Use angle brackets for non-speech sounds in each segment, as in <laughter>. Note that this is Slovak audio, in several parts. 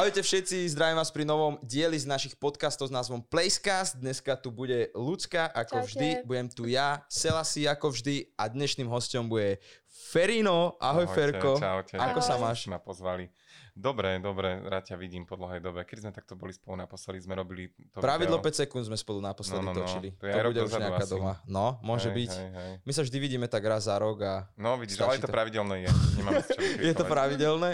Ahojte všetci, zdravím vás pri novom dieli z našich podcastov s názvom Placecast. Dneska tu bude Lucka, ako Čaute. vždy. Budem tu ja, Selasi, ako vždy. A dnešným hostom bude Ferino. Ahoj, Ahojte, Ferko. Čaute. Ako sa Ahoj. máš? Ma pozvali. Dobre, dobre, rád ťa vidím po dlhej dobe. Keď sme takto boli spolu naposledy, sme robili to Pravidlo video. 5 sekúnd sme spolu naposledy No, no, no. točili. To je To, bude už nejaká asi. doma. No, môže Hej, byť. Hej, hej. My sa vždy vidíme tak raz za rok a No vidíš, ale to to. pravidelné je. Nemáme čo <laughs> je to pravidelné.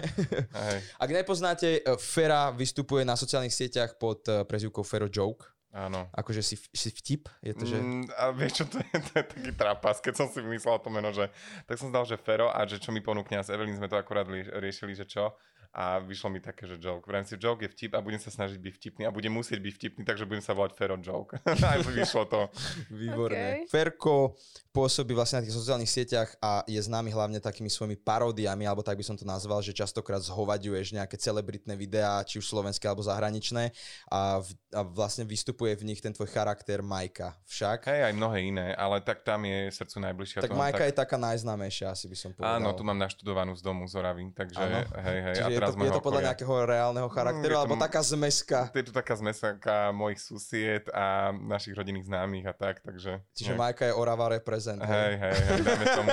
Hej, <laughs> Ak nepoznáte, eh, Fera vystupuje na sociálnych sieťach pod eh, prezivkou Fero Joke. áno. Akože si, si vtip, je to, že... Mm, a vieš čo, to je, to je taký trapas, keď som si vymyslel to meno, že tak som zdal, že Fero a že čo mi ponúkne a s Evelyn sme to akurát li- riešili, že čo a vyšlo mi také, že joke. Vrajím si, joke je vtip a budem sa snažiť byť vtipný a budem musieť byť vtipný, takže budem sa volať Fero Joke. <laughs> a vyšlo to. Výborné. Ok. Ferko pôsobí vlastne na tých sociálnych sieťach a je známy hlavne takými svojimi paródiami, alebo tak by som to nazval, že častokrát zhovaďuješ nejaké celebritné videá, či už slovenské alebo zahraničné a, v, a vlastne vystupuje v nich ten tvoj charakter Majka. Však? Hej, aj mnohé iné, ale tak tam je srdcu najbližšia. tak Majka je taká najznámejšia, asi by som povedal. Áno, tu mám naštudovanú z domu z Oravy, takže Áno. hej, hej. Čiže a je teraz to, je to podľa okolia. nejakého reálneho charakteru, Mm, je to alebo m- taká zmeska. Je tu taká zmesanka mojich susied a našich rodinných známych a tak, takže... Čiže nie. Majka je Orava reprezent. hej? Hej, hej, dáme <laughs> tomu.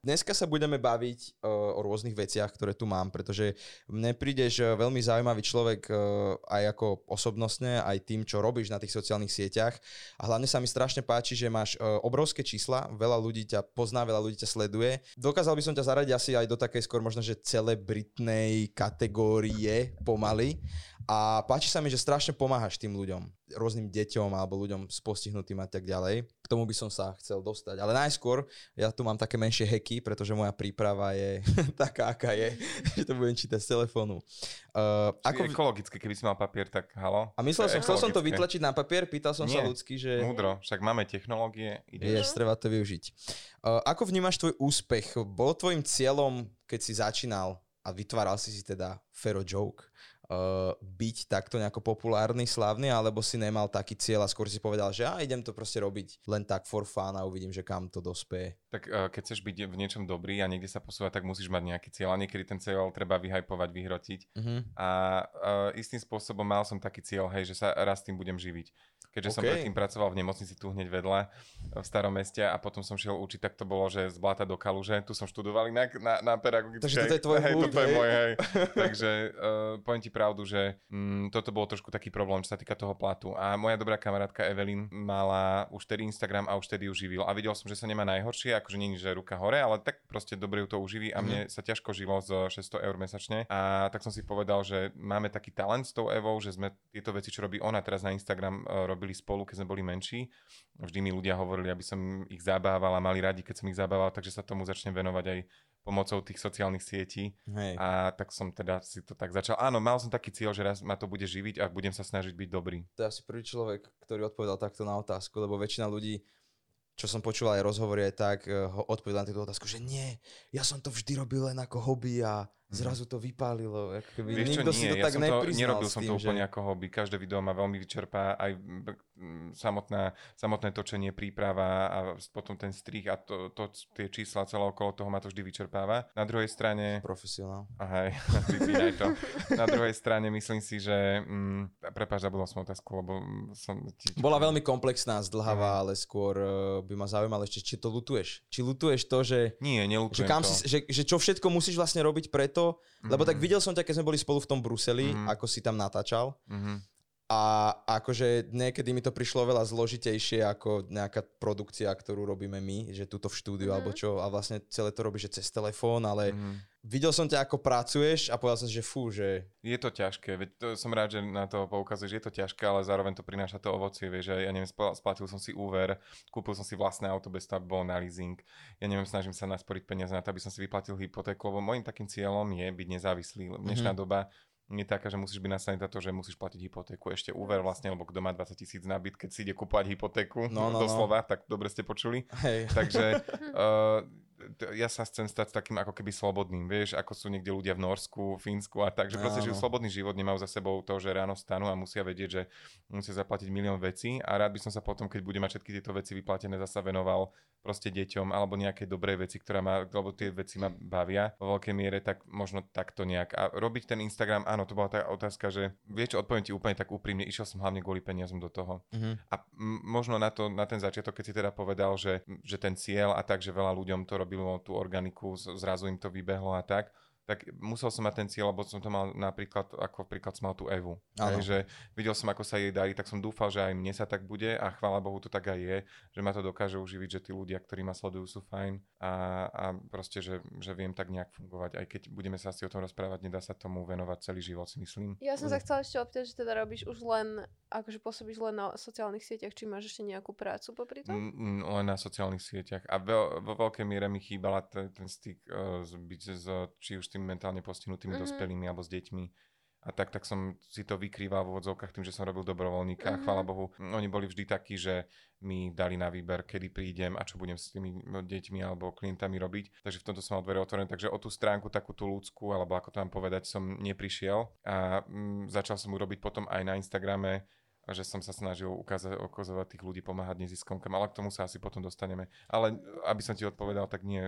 Dneska sa budeme baviť uh, o rôznych veciach, ktoré tu mám, pretože mne prídeš veľmi zaujímavý človek uh, aj ako osobnostne, aj tým, čo robíš na tých sociálnych sieťach. A hlavne sa mi strašne páči, že máš uh, obrovské čísla, veľa ľudí ťa pozná, veľa ľudí ťa sleduje. Dokázal by som ťa zaradiť asi aj do takej skôr možno, že celebritnej kategórie pomaly. A páči sa mi, že strašne pomáhaš tým ľuďom, rôznym deťom alebo ľuďom s postihnutým a tak ďalej. K tomu by som sa chcel dostať. Ale najskôr, ja tu mám také menšie heky, pretože moja príprava je <laughs> taká, aká je, <laughs> že to budem čítať z telefónu. Uh, Ako... Ekologicky, keby si mal papier, tak halo. A myslel som, chcel som to vytlačiť na papier, pýtal som sa Nie. ľudsky, že Múdro, však máme technológie. je, Ideš. treba to využiť. Uh, ako vnímaš tvoj úspech? Bol tvojim cieľom, keď si začínal a vytváral si si teda Fero Joke, uh, byť takto nejako populárny, slávny, alebo si nemal taký cieľ a skôr si povedal, že a idem to proste robiť len tak for fun a uvidím, že kam to dospeje. Tak eh, keď chceš byť v niečom dobrý a niekde sa posúvať, tak musíš mať nejaký cieľ. A niekedy ten cieľ treba vyhajpovať, vyhrotiť. Mhm. A uh, istým spôsobom mal som taký cieľ, hej, že sa raz tým budem živiť. Keďže som OK. predtým pracoval v nemocnici tu hneď vedľa v starom meste a potom som šiel učiť, tak to bolo, že z Blata do Kaluže, tu som študoval inak na, na pedagogickej. Takže toto je tvoj <laughs> hej, hud, toto je hej? môj, hej. <laughs> Takže uh, poviem ti pravdu, že mm, toto bolo trošku taký problém, čo sa týka toho platu. A moja dobrá kamarátka Evelyn mala už tedy Instagram a už tedy ju živil. A videl som, že sa nemá najhoršie, akože je, že ruka hore, ale tak proste dobre ju to uživí a mne sa ťažko žilo z 600 eur mesačne. A tak som si povedal, že máme taký talent s tou Evou, že sme tieto veci, čo robí ona teraz na Instagram, e, robili spolu, keď sme boli menší. Vždy mi ľudia hovorili, aby som ich zabával a mali radi, keď som ich zabával, takže sa tomu začnem venovať aj pomocou tých sociálnych sietí. Hej. A tak som teda si to tak začal. Áno, mal som taký cieľ, že raz ma to bude živiť a budem sa snažiť byť dobrý. To je asi prvý človek, ktorý odpovedal takto na otázku, lebo väčšina ľudí, čo som počul aj rozhovory aj tak, eh, ho odpovedal na túto otázku, že nie, ja som to vždy robil len ako hobby a zrazu to vypálilo. Ako keby Vieš čo, nikto si nie, to ja tak som to, nerobil som tým, to že... úplne ako hobby. Každé video ma veľmi vyčerpá, aj mm, samotná, samotné točenie, príprava a potom ten strih a to, to, tie čísla celé okolo toho ma to vždy vyčerpáva. Na druhej strane, Profesionál. <laughs> Vypínaj to. Na druhej strane myslím si, že... Mm, prepáč, zabudol som otázku, lebo mm, som... Ti, Bola veľmi komplexná, zdlhavá, ale skôr eh, by ma zaujímalo ešte, či to lutuješ. Či lutuješ to, že Nie, že, nelutujem kam to. si, že, že čo všetko musíš vlastne robiť preto, lebo tak videl som ťa, keď sme boli spolu v tom Bruseli, Mhm. ako si tam natáčal Mhm. a akože niekedy mi to prišlo veľa zložitejšie ako nejaká produkcia, ktorú robíme my, že tuto v štúdiu Mhm. alebo čo a vlastne celé to robíš že cez telefón, ale Mhm. Videl som ťa ako pracuješ a povedal som si, že fú, že Je to ťažké, veď to, som rád, že na to poukazuješ, je to ťažké, ale zároveň to prináša to ovocie, vieš, že ja neviem, spla- splatil som si úver, kúpil som si vlastné auto bez toho, bolo na leasing, ja neviem, snažím sa nasporiť peniaze na to, aby som si vyplatil hypotéku, lebo môjim takým cieľom je byť nezávislý. Dnešná Mhm. doba je taká, že musíš byť nastavený na to, že musíš platiť hypotéku. Ešte úver vlastne, lebo kto má 20 tisíc na byt, keď si ide kúpať hypotéku, No, no, no. doslova, tak dobre ste počuli. hej, Takže uh, <laughs> ja sa chcem stať takým ako keby slobodným, vieš, ako sú niekde ľudia v Norsku, Fínsku a tak, že proste Áno. žijú slobodný život, nemajú za sebou to, že ráno stanú a musia vedieť, že musia zaplatiť milión vecí a rád by som sa potom, keď budem mať všetky tieto veci vyplatené, zasa venoval proste deťom alebo nejaké dobré veci, ktorá má, lebo tie veci ma bavia vo veľkej miere, tak možno takto nejak. A robiť ten Instagram, áno, to bola tá otázka, že vieš, odpoviem ti úplne tak úprimne, išiel som hlavne kvôli peniazom do toho. Uh-huh. A m- možno na, to, na ten začiatok, keď si teda povedal, že, že ten cieľ a tak, že veľa ľuďom to robilo tú organiku, zrazu im to vybehlo a tak, tak musel som mať ten cieľ, lebo som to mal napríklad, ako príklad som mal tú Evu. Takže videl som, ako sa jej darí, tak som dúfal, že aj mne sa tak bude a chvála Bohu to tak aj je, že ma to dokáže uživiť, že tí ľudia, ktorí ma sledujú, sú fajn a, a proste, že, že viem tak nejak fungovať. Aj keď budeme sa asi o tom rozprávať, nedá sa tomu venovať celý život, si myslím. Ja som sa chcela ešte opýtať, že teda robíš už len, akože pôsobíš len na sociálnych sieťach, či máš ešte nejakú prácu popri tom? Mm, mm, len na sociálnych sieťach. A vo, vo veľkej miere mi chýbala ten, ten styk uh, byť z, či už tými mentálne postihnutými mm-hmm. dospelými alebo s deťmi. A tak, tak som si to vykrýval v úvodzovkách tým, že som robil dobrovoľníka. Mm-hmm. A chvála Bohu, oni boli vždy takí, že mi dali na výber, kedy prídem a čo budem s tými deťmi alebo klientami robiť. Takže v tomto som mal dvere otvorené. Takže o tú stránku, takú tú ľudskú, alebo ako to mám povedať, som neprišiel. A mm, začal som urobiť potom aj na Instagrame že som sa snažil ukázať, okazovať tých ľudí, pomáhať neziskomkám, ale k tomu sa asi potom dostaneme. Ale aby som ti odpovedal, tak nie,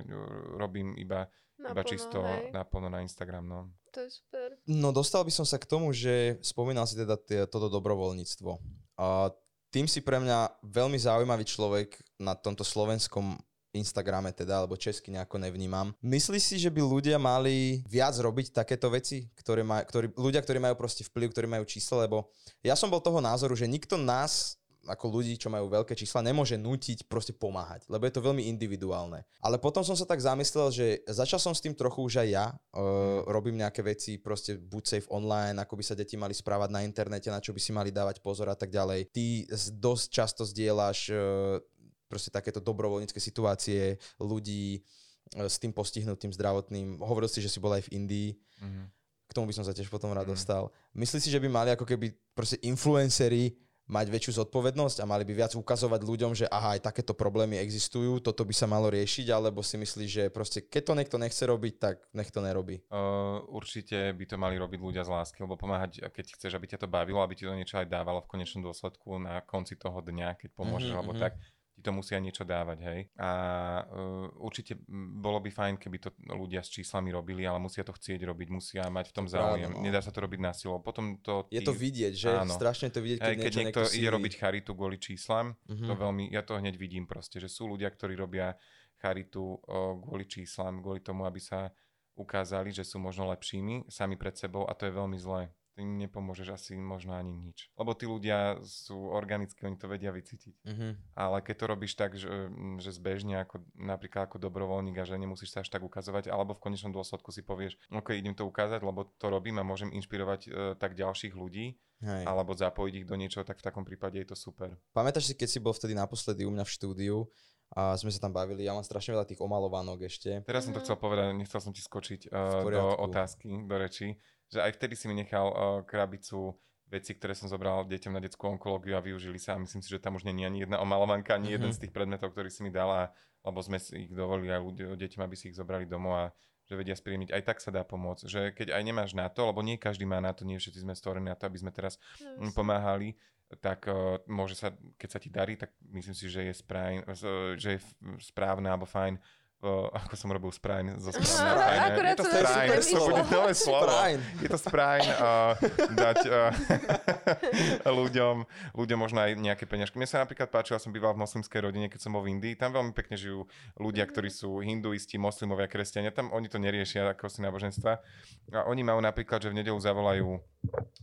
robím iba Naplno, iba čisto hej. naplno na Instagram, no. To je super. No dostal by som sa k tomu, že spomínal si teda t- toto dobrovoľníctvo. A tým si pre mňa veľmi zaujímavý človek na tomto slovenskom Instagrame teda, alebo česky nejako nevnímam. Myslíš si, že by ľudia mali viac robiť takéto veci, ktoré maj, ktorí, ľudia, ktorí majú proste vplyv, ktorí majú čísla, lebo ja som bol toho názoru, že nikto nás ako ľudí, čo majú veľké čísla, nemôže nútiť proste pomáhať, lebo je to veľmi individuálne. Ale potom som sa tak zamyslel, že začal som s tým trochu už aj ja. Uh, robím nejaké veci, proste buď safe online, ako by sa deti mali správať na internete, na čo by si mali dávať pozor a tak ďalej. Ty dosť často zdieľaš uh, proste takéto dobrovoľnícke situácie ľudí uh, s tým postihnutým zdravotným. Hovoril si, že si bol aj v Indii. Mm-hmm. K tomu by som sa tiež potom rád mm-hmm. dostal. Myslíš si, že by mali ako keby proste influencery mať väčšiu zodpovednosť a mali by viac ukazovať ľuďom, že aha, aj takéto problémy existujú, toto by sa malo riešiť, alebo si myslíš, že proste keď to niekto nechce robiť, tak nech to nerobí? Uh, určite by to mali robiť ľudia z lásky, lebo pomáhať, keď chceš, aby ťa to bavilo, aby ti to niečo aj dávalo v konečnom dôsledku na konci toho dňa, keď pomôžeš, mm-hmm, alebo mhm. tak, ti to musia niečo dávať, hej. A uh, určite bolo by fajn, keby to ľudia s číslami robili, ale musia to chcieť robiť, musia mať v tom záujem. no. Nedá sa to robiť na silu. Potom to... Tí... Je to vidieť, že? Áno. Strašne to vidieť, keď, hej, keď niekto, niekto ide robiť charitu kvôli číslam, uh-huh. to mhm. veľmi, ja to hneď vidím proste, že sú ľudia, ktorí robia charitu o, kvôli číslam, kvôli tomu, aby sa ukázali, že sú možno lepšími sami pred sebou a to je veľmi zlé tým nepomôžeš asi možno ani nič. Lebo tí ľudia sú organicky, oni to vedia vycítiť. Mm-hmm. Ale keď to robíš tak, že, že zbežne ako, napríklad ako dobrovoľník a že nemusíš sa až tak ukazovať, alebo v konečnom dôsledku si povieš, ok, idem to ukázať, lebo to robím a môžem inšpirovať e, tak ďalších ľudí, Hej. alebo zapojiť ich do niečoho, tak v takom prípade je to super. Pamätáš si, keď si bol vtedy naposledy u mňa v štúdiu a sme sa tam bavili, ja mám strašne veľa tých omalovanok ešte. Teraz som to chcel povedať, nechcel som ti skočiť uh, do otázky, do reči že aj vtedy si mi nechal uh, krabicu veci, ktoré som zobral deťom na detskú onkológiu a využili sa a myslím si, že tam už není ani jedna omalovanka, ani mm-hmm. jeden mhm. z tých predmetov, ktorý si mi dala, lebo sme si ich dovolili aj ľudia, deťom, aby si ich zobrali domov a že vedia spríjemniť. Aj tak sa dá pomôcť. Že keď aj nemáš na to, lebo nie každý má na to, nie všetci sme stvorení na to, aby sme teraz yes. pomáhali, tak uh, môže sa, keď sa ti darí, tak myslím si, že je, správne, že je správne alebo fajn Uh, ako som robil sprajn zo <laughs> sprajn. Je to sprajn, to bude nové <laughs> slovo. Sprajn. Je to sprajn uh, dať uh, <laughs> ľuďom, ľuďom možno aj nejaké peňažky. Mne sa napríklad páčilo, ja som býval v moslimskej rodine, keď som bol v Indii. Tam veľmi pekne žijú ľudia, mhm. ktorí sú hinduisti, moslimovia, kresťania. Tam oni to neriešia ako si náboženstva. A oni majú napríklad, že v nedelu zavolajú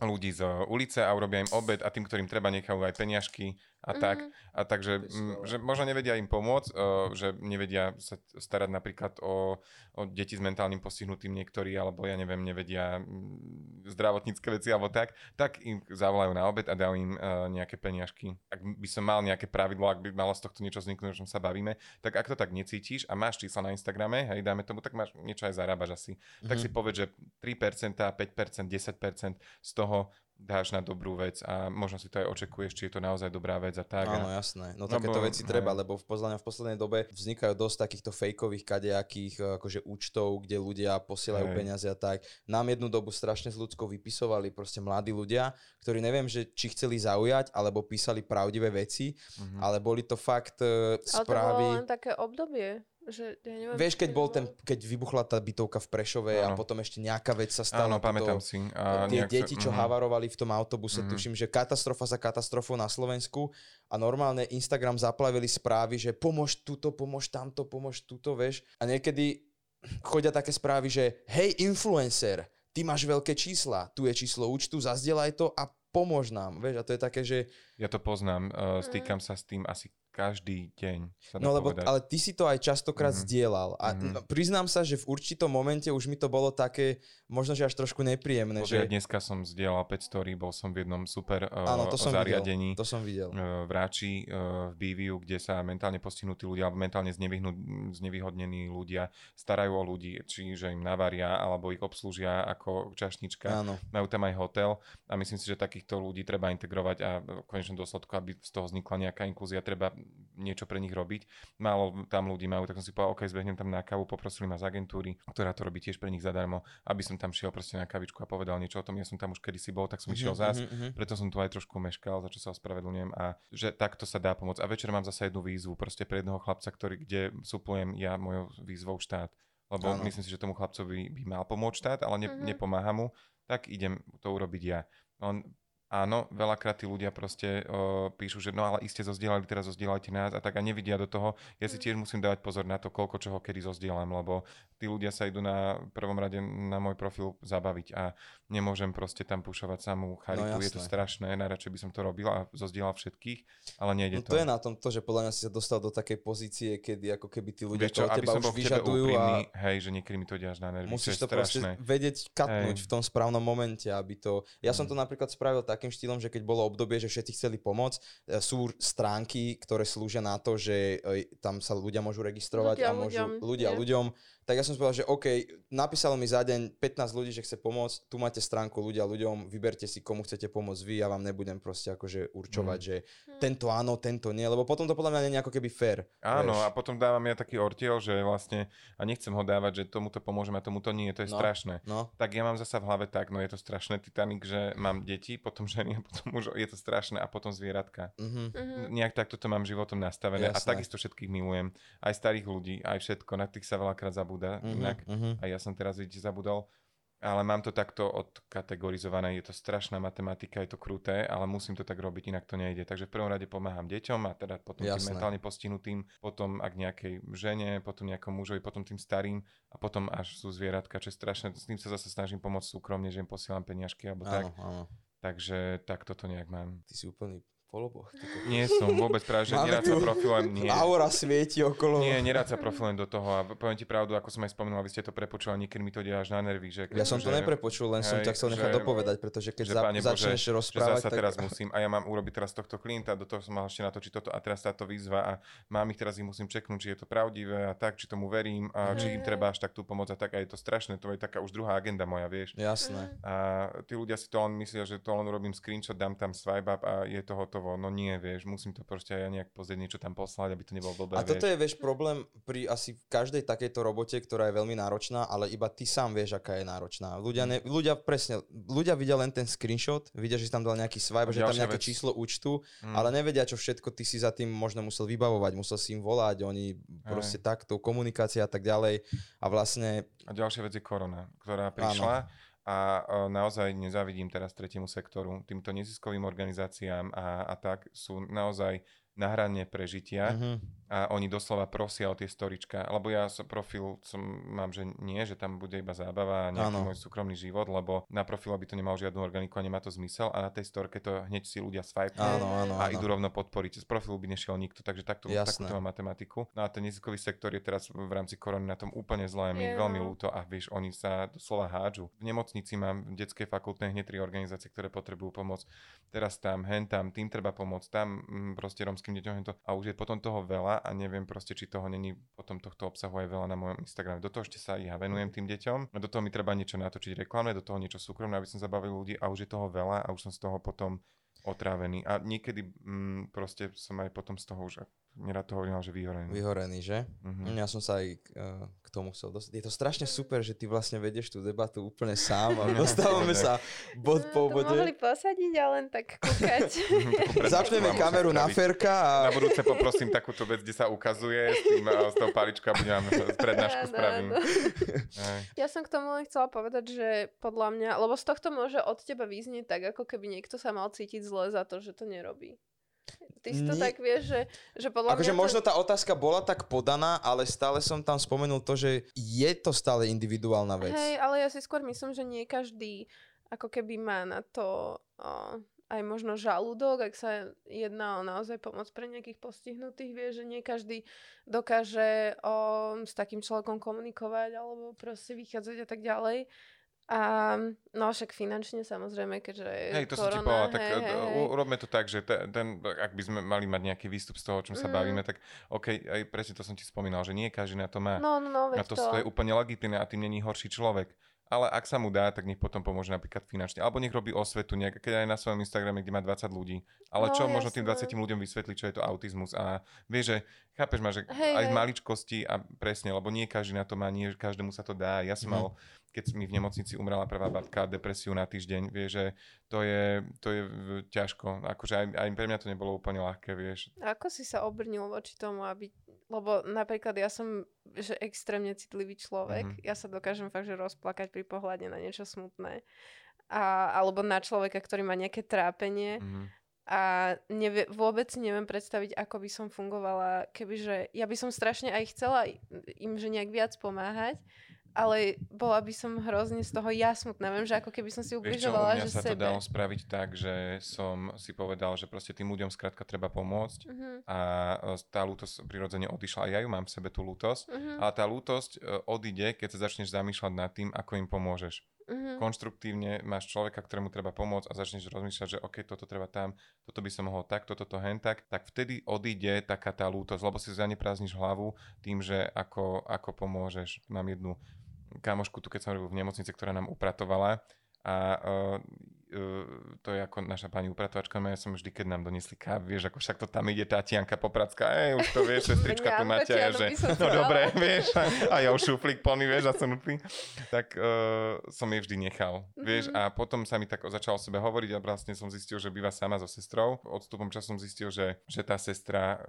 ľudí z ulice a urobia im obed a tým, ktorým treba, nechajú aj peňažky a mm-hmm. tak. A takže, m, že možno nevedia im pomôcť, uh, že nevedia sa starať napríklad o, o deti s mentálnym postihnutým niektorí, alebo ja neviem, nevedia m, zdravotnícke veci alebo tak, tak im zavolajú na obed a dajú im uh, nejaké peniažky. Ak by som mal nejaké pravidlo, ak by malo z tohto niečo vzniknúť, o čom sa bavíme, tak ak to tak necítiš a máš čísla na Instagrame, hej, dáme tomu, tak máš niečo aj zarábaš asi. Mm-hmm. Tak si mhm. povedz, že 3%, 5%, 10% z toho dáš na dobrú vec a možno si to aj očakuješ, či je to naozaj dobrá vec a tak. Áno, a... jasné. No Lebo- takéto veci treba, lebo v pozorne v poslednej dobe vznikajú dosť takýchto fejkových kadejakých eh, akože účtov, kde ľudia posielajú Hej. peniaze a tak. Nám jednu dobu strašne s ľudskou vypisovali proste mladí ľudia, ktorí neviem, že či chceli zaujať, alebo písali pravdivé veci, Mhm. ale boli to fakt eh, Ale to bolo správy. len také obdobie, že ja neviem... Vieš, keď bol ten, keď vybuchla tá bytovka v Prešove a Áno. potom ešte nejaká vec sa stala. Áno, pamätám si. A tie deti, čo mhm. havarovali v tom autobuse, Mhm. tuším, že katastrofa za katastrofou na Slovensku a normálne Instagram zaplavili správy, že pomôž túto, pomôž tamto, pomôž túto, vieš. A niekedy chodia také správy, že hej influencer, ty máš veľké čísla, tu je číslo účtu, zazdielaj to a pomôž nám, vieš. A to je také, že Ja to poznám, uh, stýkam sa s tým asi každý deň. Sa No lebo, povedať. ale ty si to aj častokrát Mhm. zdieľal a Mhm. n- priznám sa, že v určitom momente už mi to bolo také, možno že až trošku nepríjemné, Pozri, že... dneska som zdieľal 5 story, bol som v jednom super uh, Áno, to som videl, zariadení. to som videl. uh, v Ráči, v Bíviu, kde sa mentálne postihnutí ľudia alebo mentálne znevýhodnení ľudia starajú o ľudí, čiže im navaria alebo ich obslúžia ako čašnička. Áno. Majú tam aj hotel a myslím si, že takýchto ľudí treba integrovať a v konečnom dôsledku, aby z toho vznikla nejaká inklúzia, treba niečo pre nich robiť. Málo tam ľudí majú, tak som si povedal, OK, zbehnem tam na kávu, poprosili ma z agentúry, ktorá to robí tiež pre nich zadarmo, aby som tam šiel proste na kavičku a povedal niečo o tom. Ja som tam už kedysi bol, tak som išiel zás. Mhm, mhm. Preto som tu aj trošku meškal, za čo sa ospravedlňujem a že takto sa dá pomôcť. A večer mám zase jednu výzvu proste pre jedného chlapca, ktorý, kde suplujem ja mojou výzvou štát. Lebo Áno. myslím si, že tomu chlapcovi by mal pomôcť štát, ale ne, Mhm. nepomáha mu, tak idem to urobiť ja. On, áno, veľakrát tí ľudia proste o, píšu, že no ale iste zozdielali, teraz zozdielajte nás a tak a nevidia do toho. Ja si Mm. tiež musím dávať pozor na to, koľko čoho kedy zozdielam, lebo tí ľudia sa idú na prvom rade na môj profil zabaviť a nemôžem proste tam pušovať samú charitu. je to strašné, najradšej by som to robil a zozdielal všetkých, ale nejde No to. to je na tom to, že podľa mňa si sa dostal do takej pozície, kedy ako keby tí ľudia Vieš čo, teba už vyžadujú úprimný, a hej, že niekedy mi to ide až na nervy, musíš to strašné. proste vedieť katnúť Hej. v tom správnom momente, aby to... Ja som Mm. to napríklad spravil takým štýlom, že keď bolo obdobie, že všetci chceli pomôcť, e, sú stránky, ktoré slúžia na to, že e, tam sa ľudia môžu registrovať Ľudia a môžu... ľuďom, ľudia ľuďom. Tak ja som povedal, že OK, napísalo mi za deň 15 ľudí, že chce pomôcť, tu máte stránku ľudia ľuďom, vyberte si, komu chcete pomôcť vy, ja vám nebudem proste akože určovať, Mm. že Hm. tento áno, tento nie, lebo potom to podľa mňa nie je ako keby fair. Áno, vieš. a potom dávam ja taký ortiel, že vlastne, a nechcem ho dávať, že tomuto pomôžem a tomuto nie, to je No. strašné. No, Tak ja mám zasa v hlave tak, no je to strašné Titanic, že mám deti, potom ženy a potom už je to strašné a potom zvieratka. mhm. Mhm. Nejak takto to mám životom nastavené a Jasné. takisto všetkých milujem. Aj starých ľudí, aj všetko, na tých sa veľakrát zabúda Mhm, inak. mhm. A ja som teraz vidíte zabudol. Ale mám to takto odkategorizované, je to strašná matematika, je to kruté, ale musím to tak robiť, inak to nejde. Takže v prvom rade pomáham deťom a teda potom tým Jasné. mentálne postihnutým, potom ak nejakej žene, potom nejakom mužovi, potom tým starým a potom až sú zvieratka, čo je strašné. S tým sa zase snažím pomôcť súkromne, že im posielam peniažky alebo tak. Áno, áno. Takže takto to nejak mám. Ty si úplný kokos. Nie som vôbec práve, že nerád sa profilujem. Nie. Aura svieti okolo. Nie, nerád sa profilujem do toho a poviem ti pravdu, ako som aj spomenul, aby ste to prepočuli, niekedy mi to ide až na nervy. Že, Ja som to že- neprepočul, len som hej, ťa chcel nechať že- dopovedať, pretože keď že, za, Bože, začneš že rozprávať, zasa tak... teraz musím, a ja mám urobiť teraz tohto klienta, do toho som mal ešte natočiť toto a teraz táto výzva a mám ich teraz ich musím čeknúť, či je to pravdivé a tak, či tomu verím a či im treba až tak tú pomoc a tak a je to strašné, to je taká už druhá agenda moja, vieš. Jasné. A tí ľudia si to len myslia, že to len urobím screenshot, dám tam swipe up a je to hotovo. No nie, vieš, musím to proste aj ja nejak pozrieť, niečo tam poslať, aby to nebolo blbé, A toto vieš. je, vieš, problém pri asi každej takejto robote, ktorá je veľmi náročná, ale iba ty sám vieš, aká je náročná. Ľudia, ne, ľudia presne, ľudia vidia len ten screenshot, vidia, že si tam dal nejaký swipe, že tam nejaké vec. číslo účtu, Mm. ale nevedia, čo všetko ty si za tým možno musel vybavovať, musel si im volať, oni proste takto, komunikácia a tak ďalej. A vlastne, A ďalšia vec je korona, ktorá prišla a e, naozaj nezávidím teraz tretiemu sektoru, týmto neziskovým organizáciám a, a tak sú naozaj na hrane prežitia. Mhm, a oni doslova prosia o tie storička, lebo ja som profil som, mám, že nie, že tam bude iba zábava a nejaký Áno. môj súkromný život, lebo na profil by to nemalo žiadnu organiku a nemá to zmysel a na tej storke to hneď si ľudia swipe a áno. idú rovno podporiť. Z profilu by nešiel nikto, takže takto, Jasné. takúto má matematiku. No a ten neziskový sektor je teraz v rámci korony na tom úplne zle, mi Je, veľmi ľúto a vieš, oni sa doslova hádžu. V nemocnici mám v detskej fakultnej hneď tri organizácie, ktoré potrebujú pomoc. Teraz tam, hen tam, tým treba pomôcť, tam mm, proste romským deťom hento. A už je potom toho veľa a neviem proste, či toho není potom tohto obsahu aj veľa na mojom Instagrame. Do toho ešte sa ja venujem tým deťom, do toho mi treba niečo natočiť reklamné, do toho niečo súkromné, aby som zabavil ľudí a už je toho veľa a už som z toho potom otrávený. A niekedy mm, proste som aj potom z toho už nerad to hovorím, že vyhorený. Vyhorený, že? Mhm. Ja som sa aj uh, k tomu chcel dostať. Je to strašne super, že ty vlastne vedieš tú debatu úplne sám a <laughs> dostávame sa bod po No, to bode. mohli posadiť a len tak kúkať. <laughs> Zapneme vám kameru na. Ferka a... Na budúce poprosím takúto vec, kde sa ukazuje s, tým, eh, s tou paličkou a budem vám prednášku <laughs> spravím. Ja som k tomu len chcela povedať, že podľa mňa, lebo z tohto môže od teba vyznieť tak, ako keby niekto sa mal cítiť zle za to, že to nerobí. Ty si to Nie. tak vieš, že, že podľa Akože mňa možno to... tá otázka bola tak podaná, ale stále som tam spomenul to, že je to stále individuálna vec. Hej, ale ja si skôr myslím, že nie každý ako keby má na to o, aj možno žalúdok, ak sa jedná o naozaj pomoc pre nejakých postihnutých, vie, že nie každý dokáže o, s takým človekom komunikovať alebo proste vychádzať a tak ďalej. A no však finančne samozrejme, keďže Hej, to som ti korona, povedal, tak hej, hej, hej. u- urobme to tak, že te- ten, ak by sme mali mať nejaký výstup z toho, o čom sa Mhm. bavíme, tak OK, aj presne to som ti spomínal, že nie každý na to má. No, no, no, a to. to je úplne legitimné a tým není horší človek. Ale ak sa mu dá, tak nech potom pomôže napríklad finančne. Alebo nech robí osvetu, nejak, keď aj na svojom Instagrame, kde má 20 ľudí. Ale No, čo možno tým jasné. 20 ľuďom vysvetliť, čo je to autizmus. A vieš, že chápeš ma, že Hej, aj hej. maličkosti a presne, lebo nie každý na to má, nie každému sa to dá. Ja som Mhm. mal, keď mi v nemocnici umrela prvá babka, depresiu na týždeň, vieš, že to je, to je ťažko. Akože aj, aj pre mňa to nebolo úplne ľahké, vieš. A Ako si sa obrnil voči tomu, aby... Lebo napríklad ja som že extrémne citlivý človek. Mhm. Ja sa dokážem fakt, že rozplakať pri pohľade na niečo smutné. A, alebo na človeka, ktorý má nejaké trápenie. Mhm. A nevie, vôbec neviem predstaviť, ako by som fungovala, kebyže ja by som strašne aj chcela im, že nejak viac pomáhať, ale bola by som hrozne z toho ja smutná. Viem, že ako keby som si ubližovala, že sa to sebe. dalo spraviť tak, že som si povedal, že proste tým ľuďom skrátka treba pomôcť Mhm, a e, tá lútosť prirodzene odišla. A ja ju mám v sebe tú lútosť, mhm, ale tá lútosť e, odíde, keď sa začneš zamýšľať nad tým, ako im pomôžeš. mhm. Konštruktívne máš človeka, ktorému treba pomôcť a začneš rozmýšľať, že OK, toto treba tam, toto by som mohol tak, toto to hen tak, tak vtedy odíde taká tá lútosť, lebo si zaneprázdniš hlavu tým, že ako, ako pomôžeš. Mám jednu kamošku tu, keď som robil v nemocnici, ktorá nám upratovala a uh, uh, to je ako naša pani upratovačka, no ja som vždy, keď nám doniesli kávu, vieš, ako však to tam ide Tatianka Popracka, ej, už to vieš, sestrička tu máte, a Tatianu že som no dobre, vieš, a, a ja už šuflík plný, vieš, zasunutý, tak uh, som jej vždy nechal, vieš, Mhm. a potom sa mi tak začalo o sebe hovoriť a vlastne som zistil, že býva sama so sestrou. Odstupom času som zistil, že, že tá sestra,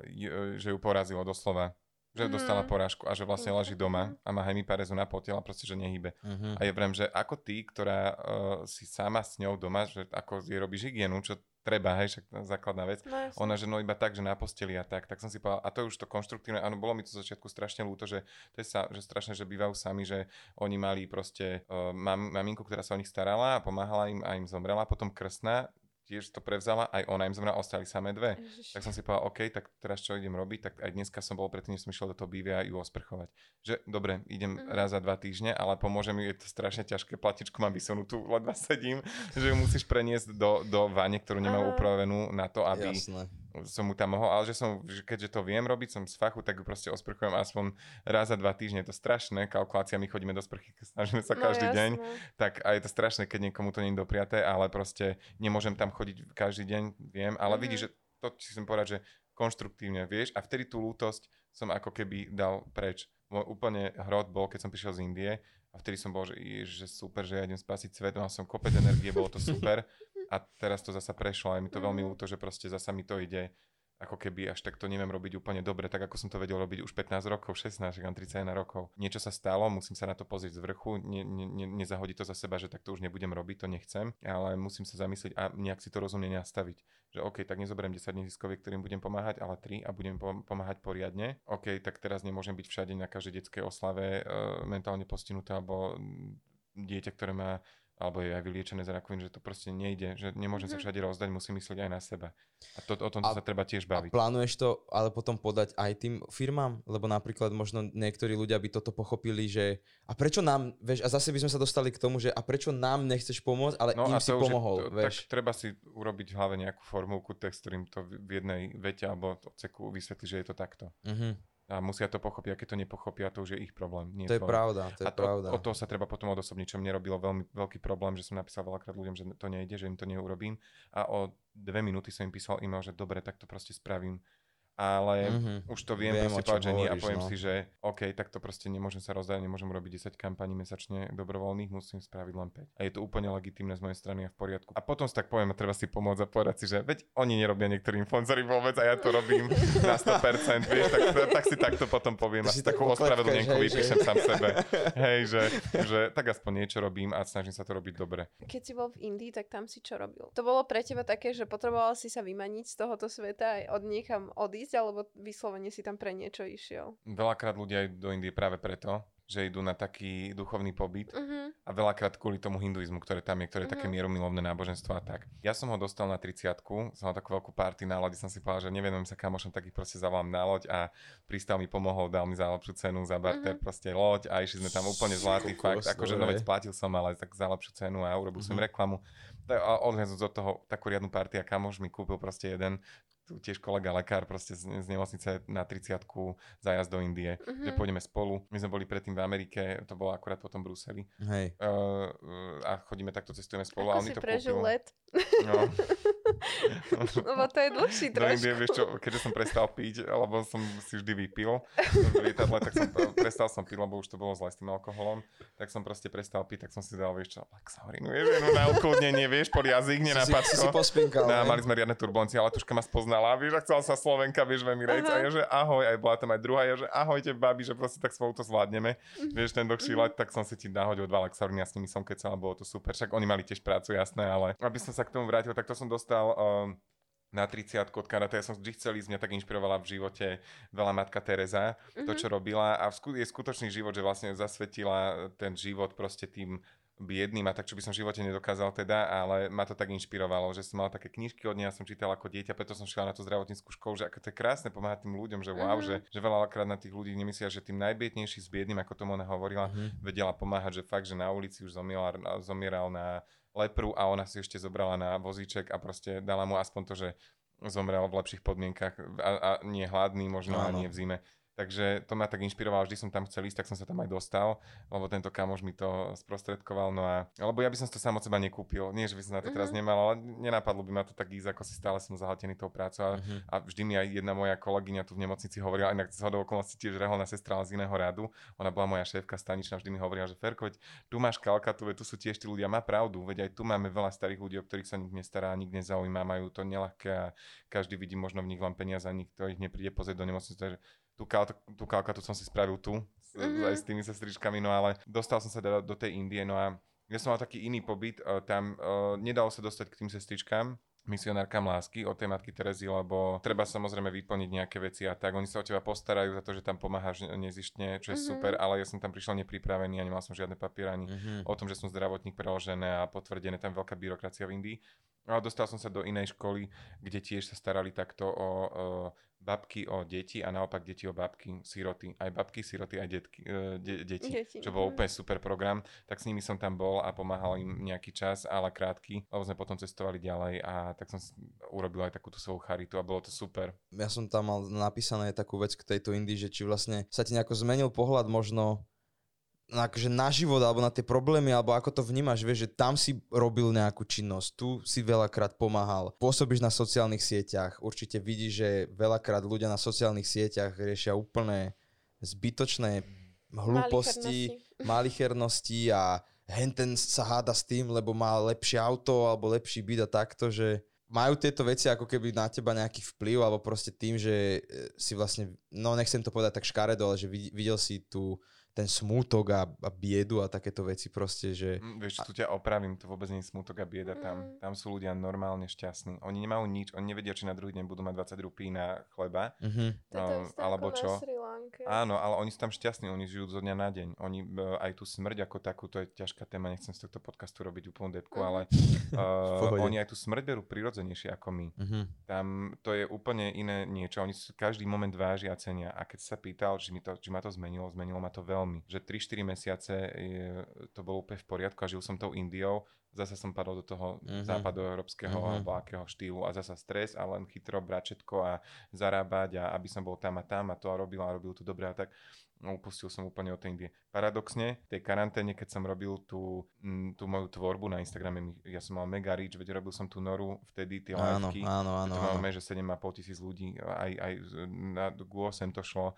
že ju porazilo doslova že Mhm. dostala porážku a že vlastne Mhm. leží doma a má hemiparezu na potiel a proste, že nehybe. Mhm. A je vrem, že ako ty, ktorá uh, si sama s ňou doma, že ako jej robíš hygienu, čo treba, hej, však základná vec. No, jasne. Ona, že no iba tak, že na posteli a tak, tak som si povedal, a to je už to konštruktívne, áno, bolo mi to z začiatku strašne ľúto, že to je sa, že strašne, že bývajú sami, že oni mali proste uh, mam, maminku, ktorá sa o nich starala a pomáhala im a im zomrela, potom krstná, tiež to prevzala, aj ona im zomrela, ostali samé dve. Ježiš. Tak som si povedal, OK, tak teraz čo idem robiť, tak aj dneska som bol predtým, než som išiel do toho bývia ju osprchovať. Že dobre, idem Mhm. raz za dva týždne, ale pomôže mi, je to strašne ťažké, platičku mám vysunutú, ledva sedím, že ju musíš preniesť do, do vane, ktorú nemám upravenú na to, aby Jasné. Som mu tam mohol, ale že som, že keďže to viem robiť, som z fachu, tak ju proste osprchujem aspoň raz za dva týždne. Je to strašné, kalkulácia, my chodíme do sprchy, snažíme sa No, každý deň jasné. tak a je to strašné, keď niekomu to nie je dopriaté, ale proste nemôžem tam chodiť každý deň, viem, ale Mhm. vidíš, že to si chcem povedať, že konštruktívne, vieš, a vtedy tú lútosť som ako keby dal preč. Môj úplne hrot bol, keď som prišiel z Indie a vtedy som bol, že, ježiš, že super, že ja idem spasiť svet, mal som kopec energie, bolo to super <laughs> a teraz to zasa prešlo a je mi to veľmi Mhm. ľúto, že proste zasa mi to ide ako keby až tak to neviem robiť úplne dobre, tak ako som to vedel robiť už 15 rokov, 16, však mám 31 rokov. Niečo sa stalo, musím sa na to pozrieť z vrchu, ne, ne, ne, nezahodiť to za seba, že tak to už nebudem robiť, to nechcem, ale musím sa zamyslieť a nejak si to rozumne nastaviť. Že OK, tak nezoberiem 10 neziskoviek, ktorým budem pomáhať, ale 3 a budem pom- pomáhať poriadne. OK, tak teraz nemôžem byť všade na každej detskej oslave e, mentálne postihnuté alebo mm, dieťa, ktoré má alebo je aj vyliečené z rakoviny, že to proste nejde, že nemôžem mm-hmm. sa Mhm. všade rozdať, musím myslieť aj na seba. A to, o tom A- sa treba tiež A baviť. plánuješ to ale potom podať aj tým firmám? Lebo napríklad možno niektorí ľudia by toto pochopili, že a prečo nám, vieš, a zase by sme sa dostali k tomu, že a prečo nám nechceš pomôcť, ale im si No už je pomohol, to, vieš. Tak treba si urobiť v hlave nejakú formulku, text, ktorým to v jednej vete alebo odseku vysvetlí, že je to takto. Mhm. A musia to pochopiť, a keď to nepochopia, to už je ich problém. Nie To je pravda, to je a to, pravda. od toho sa treba potom odosobniť, čo mne robilo veľmi veľký problém, že som napísal veľakrát ľuďom, že to nejde, že im to neurobím. A o dve minúty som im písal e-mail, že dobre, tak to proste spravím. Ale Mhm. už to viem, Viem, proste povedať, že nie a poviem no. si, že OK, tak to proste nemôžem sa rozdať, nemôžem robiť 10 kampaní mesačne dobrovoľných, musím spraviť len 5. A je to úplne legitimné z mojej strany a v poriadku. A potom si tak poviem, a treba si pomôcť a povedať si, že veď oni nerobia niektorí influenceri vôbec a ja to robím <laughs> na 100%, vieš, tak, tak si takto potom poviem Ty a si si tak takú ospravedlnenku vypíšem sám sebe. <laughs> Hej, že, že tak aspoň niečo robím a snažím sa to robiť dobre. Keď si bol v Indii, tak tam si čo robil? To bolo pre teba také, že potreboval si sa vymaniť z tohoto sveta aj od niekam odísť, alebo vyslovene si tam pre niečo išiel? Veľakrát ľudia idú do Indie práve preto, že idú na taký duchovný pobyt Uh-huh. a veľakrát kvôli tomu hinduizmu, ktoré tam je, ktoré je také Mhm. mieromilovné náboženstvo a tak. Ja som ho dostal na 30 som mal takú veľkú party na lodi, som si povedal, že nevenujem sa kamošom, tak ich proste zavolám na loď a prístav mi pomohol, dal mi za lepšiu cenu, za barter, Mhm. proste loď a išli sme tam úplne zlatý Kokos, fakt, akože no veď platil som, ale tak za lepšiu cenu a urobil som Mhm. reklamu. A odhľadnúť od toho takú riadnu party a kamoš mi kúpil proste jeden tiež kolega lekár proste z, z nemocnice na 30 zájazd do Indie, že Mhm. pôjdeme spolu. My sme boli predtým v Amerike, to bolo akurát potom v Bruseli Hej. uh, a chodíme takto, cestujeme spolu a Ako on mi si to prežil kúpil. let? No. <laughs> Lebo to je dlhší Do Indie, trošku. vieš čo, keďže som prestal piť, lebo som si vždy vypil v lietadle, tak som prestal som piť, lebo už to bolo zle s tým alkoholom, tak som proste prestal piť, tak som si dal, vieš čo, Lexaurinu, vieš, jednu na ukludnenie, vieš, pod jazyk, na Si, si, si pospinkal, No, mali sme riadne turbulencie, ale tuška ma spoznala, vieš, a chcela sa Slovenka, vieš, v Emirates, a ja, že ahoj, aj bola tam aj druhá, ja, že ahojte, babi, že proste tak spolu to zvládneme, vieš, ten dlhší Mhm. let, tak som si ti nahodil dva Lexauriny a s nimi som kecal, bolo to super, však oni mali tiež prácu, jasné, ale aby som sa k tomu vrátil, tak to som dostal um, na 30 od karate, ja som vždy chcel ísť, mňa tak inšpirovala v živote veľa matka Teresa, to, Mhm. čo robila. A v sku- je skutočný život, že vlastne zasvetila ten život proste tým biedným a tak, čo by som v živote nedokázal teda, ale ma to tak inšpirovalo, že som mal také knižky od nej, ja som čítal ako dieťa, preto som šiel na tú zdravotníckú školu, že ako to je krásne pomáhať tým ľuďom, že wow, Mhm. že, že veľakrát na tých ľudí nemyslia, že tým najbiednejší s biedným, ako tomu ona hovorila, Mhm. vedela pomáhať, že fakt, že na ulici už zomieral, zomieral na lepru a ona si ešte zobrala na vozíček a proste dala mu aspoň to, že zomrel v lepších podmienkach a, a nie hladný možno a Áno. nie v zime. Takže to ma tak inšpirovalo, vždy som tam chcel ísť, tak som sa tam aj dostal, lebo tento kamoš mi to sprostredkoval, no a, lebo ja by som to sám od seba nekúpil, nie, že by som na to teraz Mhm. nemal, ale nenapadlo by ma to tak ísť, ako si stále som zahltený tou prácou a Mhm. a vždy mi aj jedna moja kolegyňa tu v nemocnici hovorila, inak z hodou okolností tiež reholná sestra z iného radu. Ona bola moja šéfka staničná, vždy mi hovorila, že Ferko, veď tu máš kalkatu, veď tu sú tiež tí ľudia, má pravdu, veď aj tu máme veľa starých ľudí, o ktorých sa nik nestará, nik nezaujíma, majú to nelahké a každý vidí možno v nich len peniaze a nikto ich nepríde pozrieť do nemocnice. Takže tú, kal- tú kalkatu som si spravil tu, s, Mhm. aj s tými sestričkami, no ale dostal som sa teda do tej Indie, no a ja som mal taký iný pobyt, uh, tam uh, nedalo sa dostať k tým sestričkám, misionárkam lásky od tej matky Terezy, lebo treba samozrejme vyplniť nejaké veci a tak. Oni sa o teba postarajú za to, že tam pomáhaš nezištne, čo je Mhm. super, ale ja som tam prišiel nepripravený a nemal som žiadne papiere ani Mhm. o tom, že som zdravotník preložené a potvrdené, tam veľká byrokracia v Indii. Ale dostal som sa do inej školy, kde tiež sa starali takto o, o babky, o deti a naopak deti o babky, siroty. Aj babky, siroty, aj detky, e, de, deti, Deti, čo bol mhm. úplne super program. Tak s nimi som tam bol a pomáhal im nejaký čas, ale krátky, lebo sme potom cestovali ďalej a tak som urobil aj takúto svoju charitu a bolo to super. ja som tam mal napísané takú vec k tejto Indii, že či vlastne sa ti nejako zmenil pohľad možno akože na život alebo na tie problémy, alebo ako to vnímaš, vieš, že tam si robil nejakú činnosť, tu si veľakrát pomáhal, pôsobíš na sociálnych sieťach, určite vidíš, že veľakrát ľudia na sociálnych sieťach riešia úplne zbytočné hlúposti, malichernosti. a henten sa háda s tým, lebo má lepšie auto alebo lepší byt a takto, že majú tieto veci ako keby na teba nejaký vplyv alebo proste tým, že e, si vlastne, no nechcem to povedať tak škaredo, ale že vid- videl si tú, ten smútok a, a biedu a takéto veci proste, že... Mm, vieš, tu ťa opravím, to vôbec nie je smutok a bieda tam. Mm. Tam sú ľudia normálne šťastní. Oni nemajú nič, oni nevedia, či na druhý deň budú mať 20 rupí na chleba. No, isté alebo čo? Áno, ale oni sú tam šťastní, oni žijú zo dňa na deň. Oni e, aj tú smrť ako takú, to je ťažká téma, nechcem z tohto podcastu robiť úplnú depku, Mhm. <laughs> ale uh, oni aj tú smrť berú prirodzenejšie ako my. Uh-huh. Tam to je úplne iné niečo. Oni si každý moment vážia a cenia. A keď sa pýtal, či, mi to, či ma to zmenilo, zmenilo ma to veľmi. Že 3-4 mesiace je, to bolo úplne v poriadku a žil som tou Indiou. Zasa som padol do toho Mhm. západoeurópskeho Mhm. alebo akého štýlu a zasa stres a len chytro brať všetko a zarábať a aby som bol tam a tam a to a robil a robil to dobre a tak. No, upustil som úplne od tej Indie. Paradoxne, v tej karanténe, keď som robil tú, tú moju tvorbu na Instagrame, ja som mal mega reach, veď robil som tú noru vtedy, tie Áno, liveky. áno, áno. to máme, že 7,5 tisíc ľudí, aj, aj na GUO sem to šlo,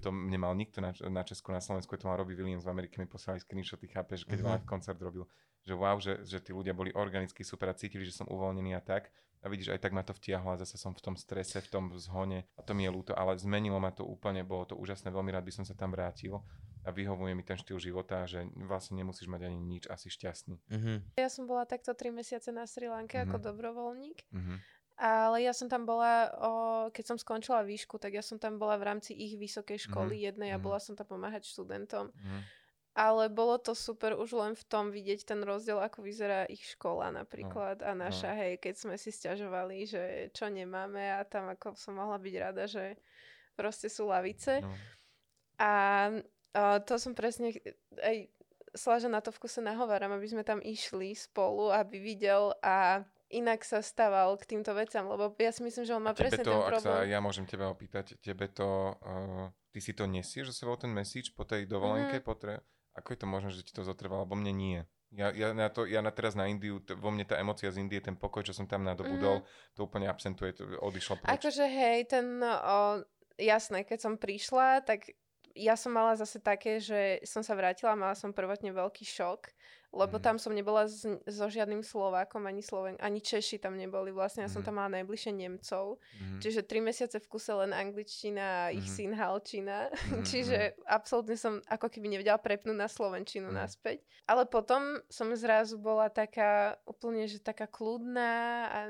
to nemal nikto na, na Česku, na Slovensku, to mal Robbie Williams v Amerike, mi poslali screenshoty, chápeš, keď Mhm. live koncert robil, že wow, že, že tí ľudia boli organicky super a cítili, že som uvoľnený a tak. A vidíš, aj tak ma to vtiahlo a zase som v tom strese, v tom zhone a to mi je ľúto, ale zmenilo ma to úplne, bolo to úžasné, veľmi rád by som sa tam vrátil a vyhovuje mi ten štýl života, že vlastne nemusíš mať ani nič, asi šťastný. Uh-huh. Ja som bola takto 3 mesiace na Sri Lanke Mhm. ako dobrovoľník. Mhm. Ale ja som tam bola, o, keď som skončila výšku, tak ja som tam bola v rámci ich vysokej školy jednej a mhm. bola som tam pomáhať študentom. Mhm. Ale bolo to super už len v tom vidieť ten rozdiel, ako vyzerá ich škola napríklad a naša, hej, keď sme si stiažovali, že čo nemáme a tam ako som mohla byť rada, že proste sú lavice. No. A o, to som presne, aj Slaža na to v kuse nahováram, aby sme tam išli spolu, aby videl a inak sa stával k týmto veciam, lebo ja si myslím, že on má presne to, ten ak sa problém. ja môžem teba opýtať, tebe to, uh, ty si to nesieš so sebou ten message po tej dovolenke? Mhm. Po tre... Ako je to možné, že ti to zotrvalo? Lebo mne nie. Ja, ja, na to, ja na teraz na Indiu, t- vo mne tá emocia z Indie, ten pokoj, čo som tam nadobudol, to úplne absentuje, to odišlo preč. Akože hej, ten, o, jasné, keď som prišla, tak ja som mala zase také, že som sa vrátila, mala som prvotne veľký šok, lebo Mhm. tam som nebola s, so žiadnym Slovákom, ani Sloven, ani Češi tam neboli. Vlastne ja som Mhm. tam mala najbližšie Nemcov. Mhm. Čiže tri mesiace v kuse len angličtina a ich Mhm. syn halčina. Mhm, <laughs> Čiže absolútne som ako keby nevedela prepnúť na slovenčinu Mhm. naspäť. Ale potom som zrazu bola taká úplne, že taká kľudná a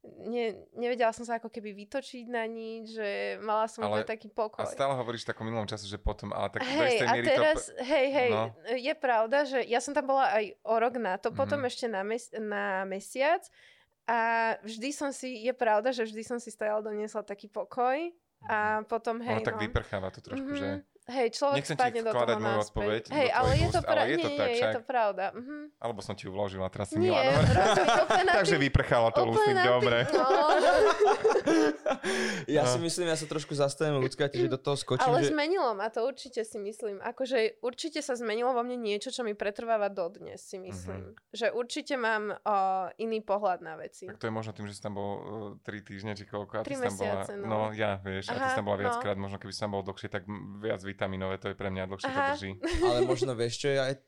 ne, nevedela som sa ako keby vytočiť na nič, že mala som Ale- taký pokoj. A stále hovoríš v takom minulom čase, že potom, ale tak do Hej, istej a teraz, to... hej, hej, No. je pravda, že ja som tam bola aj o rok na to, potom Mhm. ešte na, mes- na mesiac a vždy som si, je pravda, že vždy som si stojala doniesla taký pokoj a potom, hej, Ono tak no. vyprcháva to trošku, že... Mhm. Hej, človek Nechcem spadne do toho moju odpoveď Hej, ale je to, pra- ale je nie, to nie, tak je však. to pravda. Mhm. Alebo som ti ju vložila, teraz si Nie, <laughs> na <laughs> Takže vyprchalo to tým- dobre. No, <laughs> Ja No. si myslím, ja sa trošku zastavím ľudská, že do toho skočím, ale že... zmenilo ma to, určite si myslím. Akože určite sa zmenilo vo mne niečo, čo mi pretrváva dodnes, si myslím. Že určite mám o, iný pohľad na veci. Tak to je možno tým, že si tam bol uh, 3 týždne, či koľko. A ty Tri si tam bola, mesiace, no. no. ja, vieš, a ty Aha, si tam bola no. viackrát, možno keby si tam bol dlhšie, tak viac vitaminové, to je pre mňa dlhšie to Aha. drží. <laughs> Ale možno vieš, čo je aj t-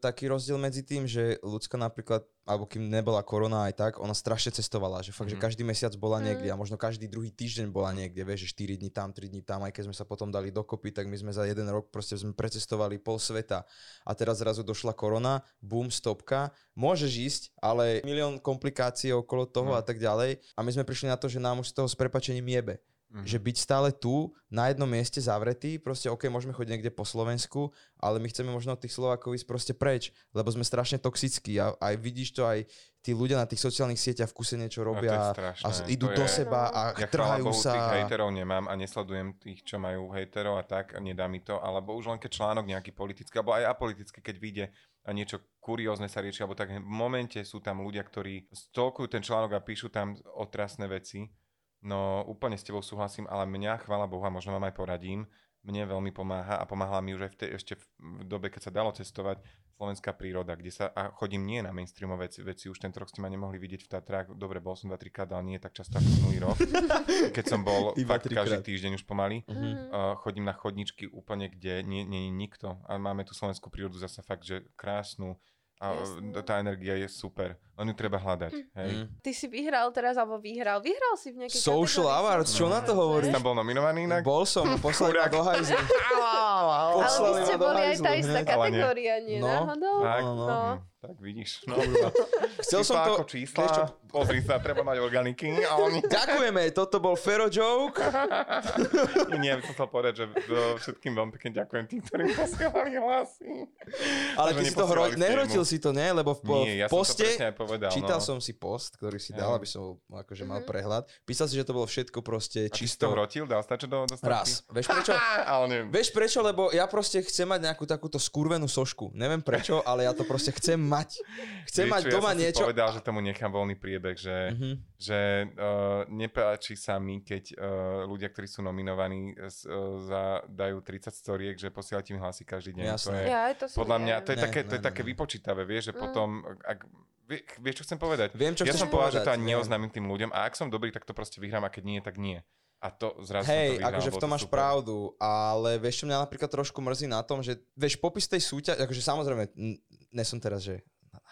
taký rozdiel medzi tým, že ľudská napríklad, alebo kým nebola korona aj tak, ona strašne cestovala, že fakt, že Mhm. každý mesiac bola Mhm. niekde a možno každý druhý týždeň bola niekde, vieš, že 4 dní tam, 3 dní tam, aj keď sme sa potom dali dokopy, tak my sme za jeden rok proste sme precestovali pol sveta a teraz zrazu došla korona, boom, stopka, môžeš ísť, ale milión komplikácií okolo toho No. a tak ďalej a my sme prišli na to, že nám už z toho s prepačením jebe. Mhm. Že byť stále tu, na jednom mieste zavretý, proste OK, môžeme chodiť niekde po Slovensku, ale my chceme možno tých Slovákov ísť proste preč, lebo sme strašne toxickí a aj vidíš to aj tí ľudia na tých sociálnych sieťach v kuse niečo je robia a, strašné, a idú je- do seba a Ja trhajú Bohu, sa. tých hejterov nemám a nesledujem tých, čo majú hejterov a tak, a nedá mi to, alebo už len keď článok nejaký politický, alebo aj apolitický, keď vyjde a niečo kuriózne sa rieši, alebo tak v momente sú tam ľudia, ktorí stolkujú ten článok a píšu tam otrasné veci. No úplne s tebou súhlasím, ale mňa, chvála Bohu, a možno vám aj poradím, mne veľmi pomáha a pomáhala mi už aj v tej, ešte v dobe, keď sa dalo cestovať, slovenská príroda, kde sa, a chodím nie na mainstreamové veci, veci, už tento rok ste ma nemohli vidieť v Tatrách, dobre, bol som 2-3 krát, ale nie tak často ako minulý rok, <laughs> keď som bol Iba fakt každý týždeň už pomaly. Mhm. Uh, chodím na chodničky úplne, kde nie, nie je nikto. A máme tu slovenskú prírodu zase fakt, že krásnu, A Jasné. tá energia je super. Len ju treba hľadať. Hej. Mm. Ty si vyhral teraz, alebo vyhral. Vyhral si v nejakej Social Awards, čo na to hovoríš? Tam bol nominovaný inak? Bol som, poslali ma do hajzlu. <laughs> Ale vy ste boli aj tá istá kategória, nie? No. Náhodou? Tak, No, no. Tak vidíš. <laughs> No, Chcel som to... Ako čísla, čo, pozri sa, treba mať organiky. A oni... <laughs> Ďakujeme, toto bol Fero joke. <laughs> Nie, by som chcel povedať, že všetkým veľmi pekne ďakujem tým, ktorí posielali hlasy. Ale ty si to hro... nehrotil si to, nie? Lebo v, po- Nie, v ja som to poste... presne aj povedal. Čítal no. som si post, ktorý si dal, aby som akože mal Mhm. prehľad. Písal si, že to bolo všetko proste A ty si čisto... to hrotil? Dal stačo do, do Raz. Vieš prečo? Vieš prečo? Lebo ja proste chcem mať nejakú takúto skurvenú sošku. Neviem prečo, ale ja to proste chcem mať. Chcem Vieš mať čo, doma ja som niečo. Si povedal, že tomu nechám voľný priebeh, že, Mhm. že uh, nepáči sa mi, keď uh, ľudia, ktorí sú nominovaní, uh, za, dajú 30 storiek, že posielate mi hlasy každý deň. To Jasné. je, Ja, to podľa mňa, to je Ne, také, to ne, je ne, také ne. vypočítavé, vieš, že Mm. potom, ak, vie, vieš, čo chcem povedať? Viem, čo ja som povedal, že to povedať, ani neoznámim tým ľuďom a ak som dobrý, tak to proste vyhrám a keď nie, tak nie. A to zrazu to Hej, vyhral, akože v tom to máš super. pravdu, ale vieš, čo mňa napríklad trošku mrzí na tom, že vieš, popis tej súťaže, akože samozrejme, n- ne som teraz, že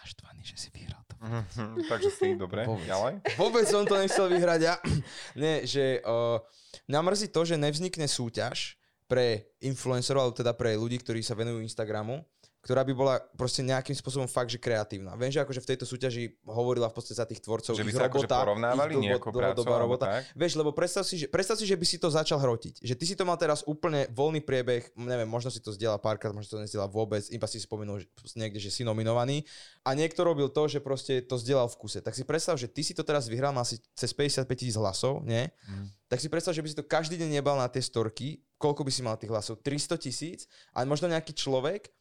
naštvaný, že si vyhral to. Mhm, Takže si, <laughs> dobre, Vôbec. ďalej. Vôbec som to nechcel vyhrať ja. <clears throat> Nie, že uh, mňa mrzí to, že nevznikne súťaž pre influencerov, alebo teda pre ľudí, ktorí sa venujú Instagramu, ktorá by bola proste nejakým spôsobom fakt, že kreatívna. Viem, že akože v tejto súťaži hovorila v podstate za tých tvorcov Že by ich sa akože robota, porovnávali ich dlho- dlhodobá robota. tak? Vieš, lebo predstav si, že, predstav si, že by si to začal hrotiť. Že ty si to mal teraz úplne voľný priebeh, neviem, možno si to zdieľal párkrát, možno to nezdieľal vôbec, iba si spomenul že niekde, že si nominovaný. A niekto robil to, že proste to zdieľal v kuse. Tak si predstav, že ty si to teraz vyhral, mal si cez 55 tisíc hlasov, nie? Mm. Tak si predstav, že by si to každý deň nebal na tie storky, koľko by si mal tých hlasov? 300 tisíc? A možno nejaký človek,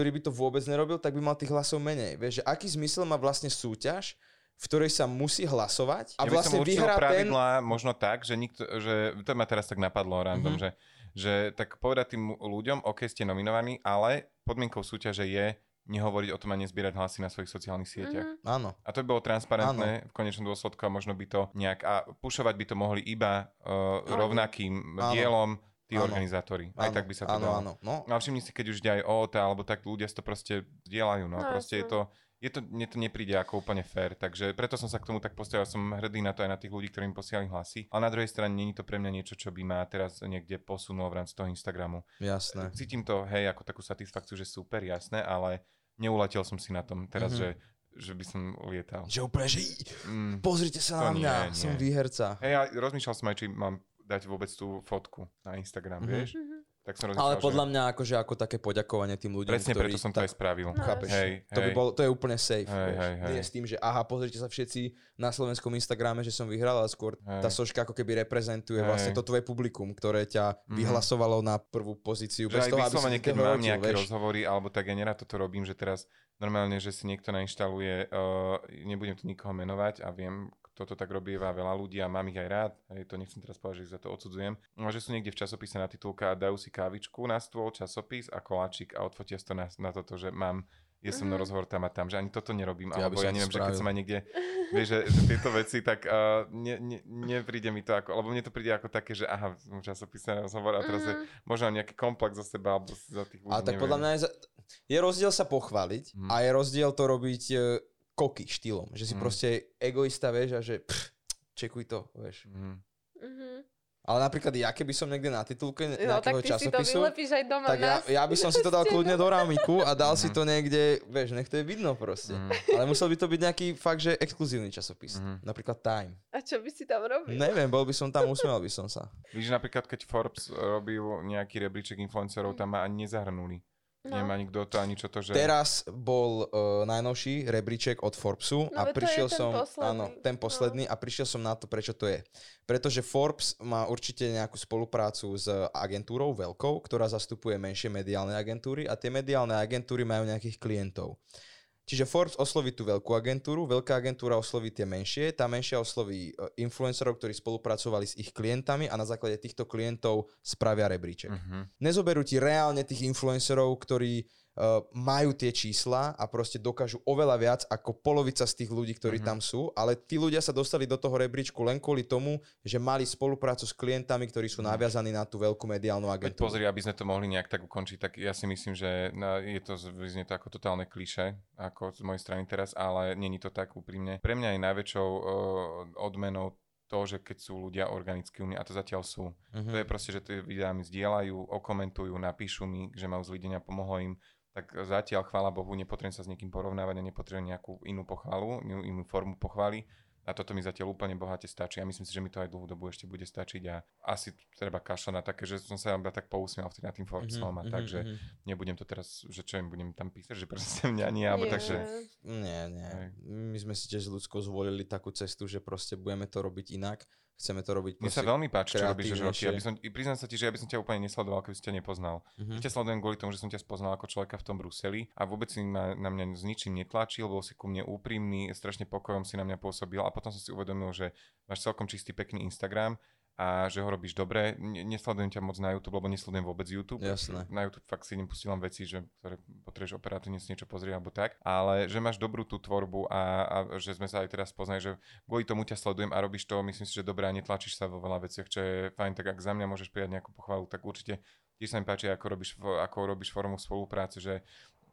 ktorý by to vôbec nerobil, tak by mal tých hlasov menej. Vieš, že aký zmysel má vlastne súťaž, v ktorej sa musí hlasovať a ja by som vlastne vyhrá ten... pravidlá možno tak, že, nikto, že to ma teraz tak napadlo random, Mhm. že, že tak povedať tým ľuďom, OK, ste nominovaní, ale podmienkou súťaže je nehovoriť o tom a nezbierať hlasy na svojich sociálnych sieťach. Mhm. Áno. A to by bolo transparentné v konečnom dôsledku a možno by to nejak... A pušovať by to mohli iba uh, rovnakým Áno. dielom tí Áno. organizátori. Aj áno, tak by sa to áno, dalo. Áno, no. No a všimni si, keď už ide aj OOT, alebo tak ľudia si to proste dielajú, no. No, proste je to, je to, mne to nepríde ako úplne fér, takže preto som sa k tomu tak postavil, som hrdý na to aj na tých ľudí, ktorí mi posielali hlasy, ale na druhej strane není to pre mňa niečo, čo by ma teraz niekde posunulo v rámci toho Instagramu. Jasné. Cítim to, hej, ako takú satisfakciu, že super, jasné, ale neuletel som si na tom teraz, Mhm. že, že by som lietal. Že úplne, že Mm. pozrite sa na mňa, nie, som nie. výherca. Hej, ja rozmýšľal som aj, či mám dať vôbec tú fotku na Instagram, Mhm. vieš? Mhm. Tak som rozmýšľal, Ale podľa že... mňa akože ako také poďakovanie tým ľuďom, Presne ktorí... preto som to aj spravil. No, Chápeš? Hej, To, by hej. bol, to je úplne safe. Hej, vieš. hej, hej. Nie s tým, že aha, pozrite sa všetci na slovenskom Instagrame, že som vyhral, ale skôr Hej. tá soška ako keby reprezentuje Hej. vlastne to tvoje publikum, ktoré ťa Mhm. vyhlasovalo na prvú pozíciu. Že bez aj toho, vyslovene, keď to mám nejaké vieš. rozhovory, alebo tak ja nerad toto robím, že teraz normálne, že si niekto nainštaluje, uh, nebudem tu nikoho menovať a viem, kto to tak robí veľa ľudí a mám ich aj rád, hej, to nechcem teraz povedať, že za to odsudzujem, no, že sú niekde v časopise na titulka a dajú si kávičku na stôl, časopis a koláčik a odfotia to na, na toto, že mám je som na Mhm. rozhovor tam a tam, že ani toto nerobím, Ja alebo ja neviem, že keď spravil. som aj niekde, vieš, že, že tieto veci, tak uh, ne, ne, nepríde mi to ako, lebo mne to príde ako také, že aha, som v časopise na rozhovor a teraz je Mhm. možno nejaký komplex za seba, alebo za tých ľudí, Ale tak neviem. podľa mňa je, je rozdiel sa pochváliť Mhm. a je rozdiel to robiť e, koky štýlom. Že si Mhm. proste egoista, vieš, a že pff, čekuj to, vieš. Mhm. Mhm. Ale napríklad ja, keby som niekde na titulke No nejakého tak si časopisu, vylepíš aj doma tak ja, ja by som si to dal <laughs> kľudne do rámiku a dal si Mhm. to niekde, vieš, nech to je vidno proste. Mhm. Ale musel by to byť nejaký fakt, že exkluzívny časopis. Mhm. Napríklad Time. A čo by si tam robil? Neviem, bol by som tam, usmiel by som sa. Víš, napríklad keď Forbes robil nejaký rebríček influencerov, tam ma ani nezahrnuli. No. Neviem ani kto to, ani čo to, že... Teraz bol uh, najnovší rebríček od Forbesu No, a prišiel ten som, posledný. áno, ten posledný a prišiel som na to, prečo to je. Pretože Forbes má určite nejakú spoluprácu s agentúrou veľkou, ktorá zastupuje menšie mediálne agentúry a tie mediálne agentúry majú nejakých klientov. Čiže Forbes osloví tú veľkú agentúru, veľká agentúra osloví tie menšie, tá menšia osloví e, influencerov, ktorí spolupracovali s ich klientami a na základe týchto klientov spravia rebríček Mhm. nezoberú ti reálne tých influencerov, ktorí uh, majú tie čísla a proste dokážu oveľa viac ako polovica z tých ľudí, ktorí Mhm. tam sú, ale tí ľudia sa dostali do toho rebríčku len kvôli tomu, že mali spoluprácu s klientami, ktorí sú naviazaní na tú veľkú mediálnu Mhm. Veď agentúru. pozri, aby sme to mohli nejak tak ukončiť, tak ja si myslím, že na, je to, vyznie to ako totálne kliše, ako z mojej strany teraz, ale není to tak úprimne. Pre mňa je najväčšou uh, odmenou to, že keď sú ľudia organicky u mňa, a to zatiaľ sú. Mhm. To je proste, že tie videá mi zdieľajú, okomentujú, napíšu mi, že majú zlý deň a pomohlo im. Tak zatiaľ, chvála Bohu, nepotrebujem sa s niekým porovnávať a nepotrebujem nejakú inú pochvalu, inú, inú formu pochvály. A toto mi zatiaľ úplne bohate stačí a myslím si, že mi to aj dlhú dobu ešte bude stačiť a asi treba kašľať na také, že som sa iba tak pousmial vtedy nad tým Forbesom a tak, že mhm. nebudem to teraz, že čo im budem tam písať, že proste mňa nie, alebo takže Nie, nie. My sme si tiež s ľudskou zvolili takú cestu, že proste budeme to robiť inak. Chceme to robiť mne sa veľmi páči, čo robíš, že roky. kreatívnejšie. Ja by som, i priznám sa ti, že ja by som ťa úplne nesledoval, keby som ťa nepoznal. Mhm. Ja ťa sledujem kvôli tomu, že som ťa spoznal ako človeka v tom Bruseli a vôbec si ma, na mňa s ničím netlačil, bol si ku mne úprimný, strašne pokojom si na mňa pôsobil a potom som si uvedomil, že máš celkom čistý, pekný Instagram a že ho robíš dobre. Ne- Nesledujem ťa moc na YouTube, lebo nesledujem vôbec YouTube. Jasné. Na YouTube fakt si idem pustím len veci, že, ktoré potrebuješ operatívne si niečo pozrieť alebo tak. Ale že máš dobrú tú tvorbu a, a že sme sa aj teraz poznali, že kvôli tomu ťa sledujem a robíš to, myslím si, že dobré a netlačíš sa vo veľa veciach, čo je fajn. Tak ak za mňa môžeš prijať nejakú pochvalu, tak určite tiež sa mi páči, ako robíš, ako robíš formu spolupráce, že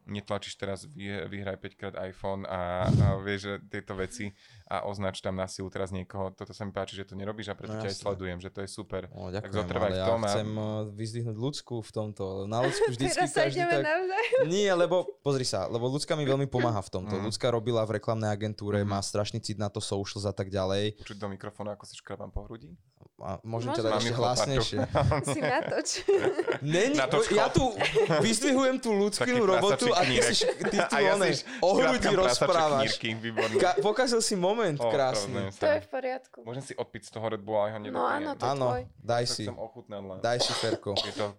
netlačíš teraz vy, vyhraj 5 krát iPhone a, a vieš, že tieto veci a označ tam na silu teraz niekoho. Toto sa mi páči, že to nerobíš a preto No ťa aj sledujem, že to je super. O, Tak ďakujem, zotrvaj ale v ja tom a- chcem uh, vyzdvihnúť ľudskú v tomto. Na ľudsku vždycky Teraz sa každý ideme tak... navzájom. Nie, lebo pozri sa, lebo ľudská mi veľmi pomáha v tomto. Mm. Ľudská robila v reklamnej agentúre, Mhm. má strašný cit na to socials a tak ďalej. Počuť do mikrofónu, ako si škrabám po hrudi? A môžem ťa dať ešte hlasnejšie. Si natoč. Není, Natoč ja tu vyzdvihujem tú ľudskú robotu <laughs> a ty tu ja one, si o hrudi rozprávaš. Ka- pokazil si moment O, krásny. To je v poriadku. Môžem si odpiť z toho Red Bulla, ale ho No áno, to Áno, tvoj. daj si. Daj si, Ferko.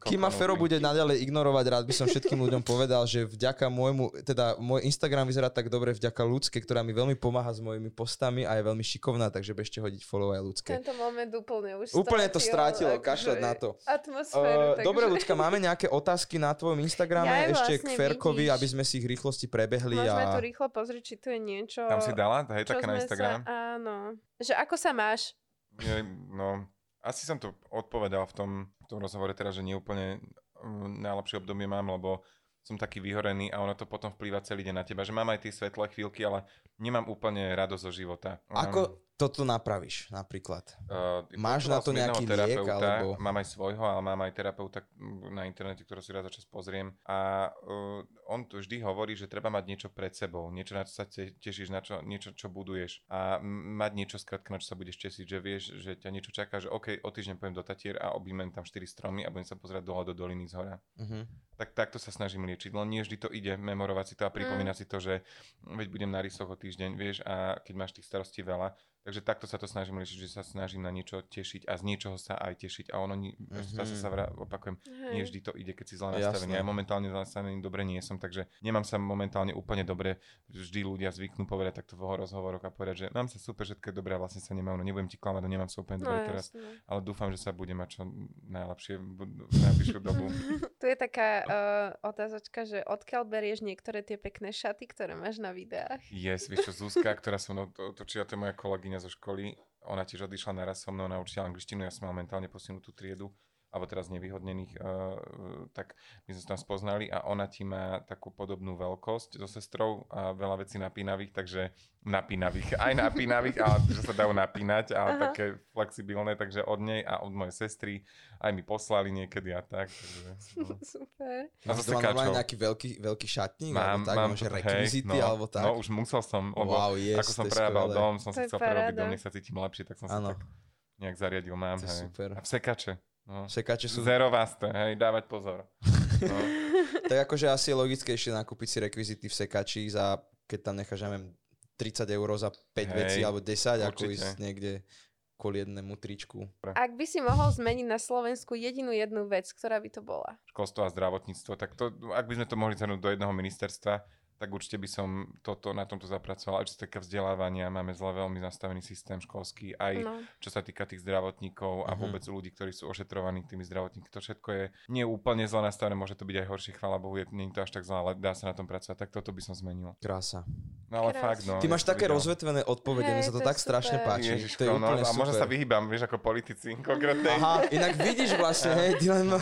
Kým ma. Fero bude naďalej ignorovať, rád by som všetkým ľuďom povedal, že vďaka môjmu, teda môj Instagram vyzerá tak dobre vďaka ľudské, ktorá mi veľmi pomáha s mojimi postami a je veľmi šikovná, takže bežte hodiť follow aj ľudské. Tento moment úplne už Úplne to strátil, strátilo, akože kašľať na to. Atmosféru, Uh, takže... dobre, ľudská, máme nejaké otázky na tvojom Instagrame Ja ešte vlastne k Ferkovi, aby sme si ich rýchlosti prebehli. Môžeme a... tu rýchlo pozrieť, či tu je niečo... Tam si dala, hej, také na Instagram. Sa, áno. Že ako sa máš? Nie, no, asi som to odpovedal v tom, v tom rozhovore teraz, že nie úplne um, najlepšie obdobie mám, lebo som taký vyhorený a ono to potom vplýva celý deň na teba. Že mám aj tie svetlé chvíľky, ale nemám úplne radosť zo života. Ako toto napravíš napríklad? Uh, Máš na to nejaký liek, terapeuta, alebo- Mám aj svojho, ale mám aj terapeuta mm, na internete, ktorého si raz za čas pozriem. A uh, on to vždy hovorí, že treba mať niečo pred sebou, niečo, na čo sa te- tešíš, na čo, niečo, čo buduješ. A mať niečo, skrátka, na čo sa budeš tešiť, že vieš, že ťa niečo čaká, že OK, o týždeň pojem do Tatier a objímem tam 4 stromy a budem sa pozerať dole do doliny z hora. Uh-huh. Tak takto sa snažím liečiť, len nie vždy to ide, memorovať si to a pripomínať si to, že veď budem na rysoch o týždeň, vieš, a keď máš tých starostí veľa. Takže takto sa to snažím liečiť, že sa snažím na niečo tešiť a z niečoho sa aj tešiť. A ono, ni- Mhm. zase sa vrá, opakujem, nie Hej. vždy to ide, keď si zle nastavený. Ja momentálne zle nastavený dobre nie som, takže nemám sa momentálne úplne dobre. Vždy ľudia zvyknú povedať takto v rozhovoroch a povedať, že mám sa super, všetko je dobré a vlastne sa nemám, no nebudem ti klamať, no nemám sa úplne No dobre teraz. Ale dúfam, že sa bude mať čo najlepšie v najbližšiu dobu. <laughs> Tu je taká uh, otázočka, že odkiaľ berieš niektoré tie pekné šaty, ktoré máš na videách? Yes, vieš čo, Zuzka, ktorá so mnou to- točila, to je moja kolegyňa zo školy, ona tiež odišla naraz so mnou, naučila angličtinu, ja som mal mentálne posunutú triedu, alebo teraz nevyhodnených, uh, tak my sme sa tam spoznali a ona ti má takú podobnú veľkosť so sestrou a veľa vecí napínavých, takže napínavých, aj napínavých, ale že sa dajú napínať a Aha. také flexibilné, takže od nej a od mojej sestry aj mi poslali niekedy a tak. Takže, no. <laughs> Super. A zase nejaký veľký, veľký šatník? Mám, alebo tak, mám, hej, rekvizity, no, alebo tak? No už musel som, lebo wow, yes, ako som prerábal dom, som si chcel prerobiť dom, nech sa cítim lepšie, tak som sa tak nejak zariadil, mám. To hej. super. A sekače. No. Sekače sú... Zerovasté, hej, dávať pozor. <laughs> No. tak akože asi je logickejšie nakúpiť si rekvizity v sekači za, keď tam necháš, neviem, 30 eur za 5 Hej, vecí alebo 10, ako určite. ísť niekde kvôli jednému tričku. Ak by si mohol zmeniť na Slovensku jedinú jednu vec, ktorá by to bola? Školstvo a zdravotníctvo, tak to, ak by sme to mohli zhrnúť do jedného ministerstva, tak určite by som toto na tomto zapracoval. Aj čo sa týka vzdelávania, máme zle veľmi nastavený systém školský, aj No. čo sa týka tých zdravotníkov a Mhm. vôbec ľudí, ktorí sú ošetrovaní tými zdravotníkmi. To všetko je nie úplne zle nastavené, môže to byť aj horšie, chvála Bohu, je, nie je to až tak zle, ale dá sa na tom pracovať. Tak toto by som zmenil. Krása. No ale Krásne. fakt, no. Ty máš také videl. rozvetvené odpovede, mne Hej, sa to to tak strašne super. páči. Ježiško, to je no, úplne a možno super. sa vyhýbam, vieš, ako politici konkrétne. Aha, inak vidíš vlastne, hej, ty <laughs> len... No.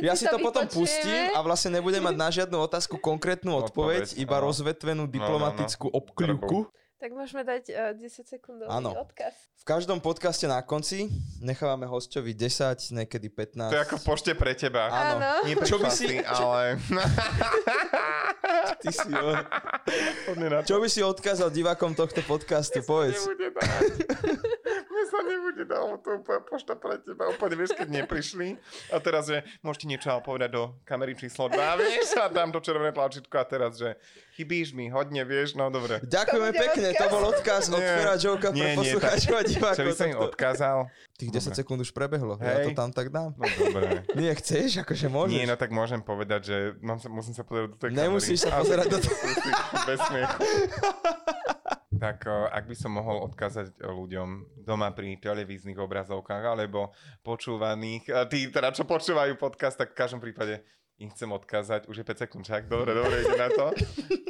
Ja si to potom pustím a vlastne nebudem mať na žiadnu otázku konkrétnu Odpoveď, iba rozvetvenú no, no. diplomatickú obkľúku. Tak môžeme dať uh, 10 sekundový Áno. odkaz. V každom podcaste na konci nechávame hostovi 10, niekedy 15. To je ako v pošte pre teba. Áno. Áno. Nie Čo by si- ale... <laughs> Ty si. Čo by si odkázal divákom tohto podcastu, povedz. Mne sa nebude lebo to úplne pošta pre teba. Úplne vieš, keď neprišli. A teraz, že môžete niečo povedať do kamery číslo 2, <laughs> vieš, a dám to červené tlačítko a teraz, že chybíš mi hodne, vieš, no dobre. Ďakujeme To pekne, to odkaz. bol odkaz od. Fera Joka pre poslucháčov a Čo divákov. by som im odkázal? Tých 10 Dobre. sekúnd už prebehlo, ja to Hej. tam tak dám. No dobre. <laughs> Nie, chceš? Akože môžeš. Nie, no tak môžem povedať, že mám sa, musím sa pozerať do tej Nemusíš sa kamery. pozerať do tej... <laughs> Bez smiechu. Tak o, ak by som mohol odkázať o ľuďom doma pri televíznych obrazovkách alebo počúvaných, a tí teda čo počúvajú podcast, tak v každom prípade im chcem odkázať, už je 5 sekúnd, čak, dobre, dobre, ide na to.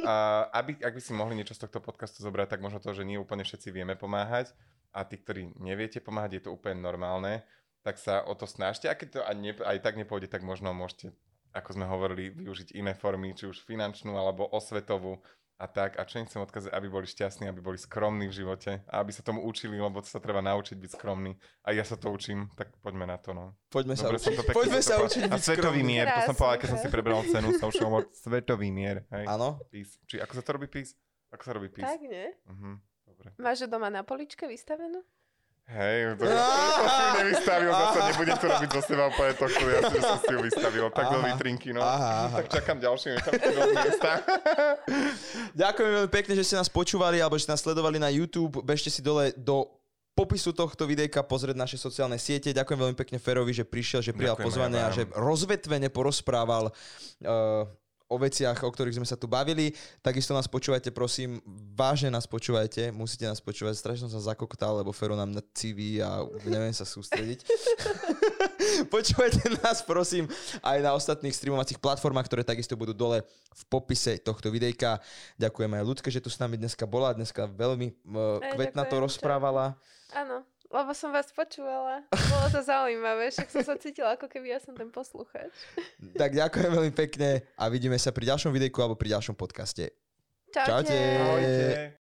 A aby, ak by si mohli niečo z tohto podcastu zobrať, tak možno to, že nie úplne všetci vieme pomáhať a tí, ktorí neviete pomáhať, je to úplne normálne, tak sa o to snažte. A keď to aj, ne, aj tak nepôjde, tak možno môžete, ako sme hovorili, využiť iné formy, či už finančnú alebo osvetovú a tak. A čo im chcem odkázať, aby boli šťastní, aby boli skromní v živote a aby sa tomu učili, lebo sa treba naučiť byť skromný. A ja sa to učím, tak poďme na to, no. Poďme sa Dobre, som učiť. to pekne Poďme sa učiť A byť svetový skromný. mier, to som povedal, keď som si Krásne. prebral cenu Social Award. Svetový mier. Áno. Či ako sa to robí peace? Ako sa robí peace? Tak, nie? Mhm, dobre. Máš doma na poličke vystavenú? Hej, to, <laughs> to, to si ju nevystavil, zase nebudem to robiť zo seba úplne tohto, ja si, že som si ju vystavil, tak do vitrinky, no. Aha, aha. Tak čakám ďalšie, to do miesta. <laughs> Ďakujem veľmi pekne, že ste nás počúvali alebo že ste nás sledovali na YouTube. Bežte si dole do popisu tohto videjka pozrieť naše sociálne siete. Ďakujem veľmi pekne Ferovi, že prišiel, že prijal Ďakujem pozvanie a že rozvetvene porozprával uh, o veciach, o ktorých sme sa tu bavili. Takisto nás počúvajte, prosím, vážne nás počúvajte, musíte nás počúvať. Strašne som sa zakoktal, lebo Fero nám na CV a neviem sa sústrediť. <laughs> Počúvajte nás, prosím, aj na ostatných streamovacích platformách, ktoré takisto budú dole v popise tohto videjka. Ďakujem aj ľudke, že tu s nami dneska bola. Dneska veľmi uh, Aj, kvetna to rozprávala. Áno, lebo som vás počúvala. Bolo to zaujímavé, však som sa cítila, ako keby ja som ten posluchač. Tak ďakujem veľmi pekne a vidíme sa pri ďalšom videjku alebo pri ďalšom podcaste. Čaute. Čaute. Ahojte.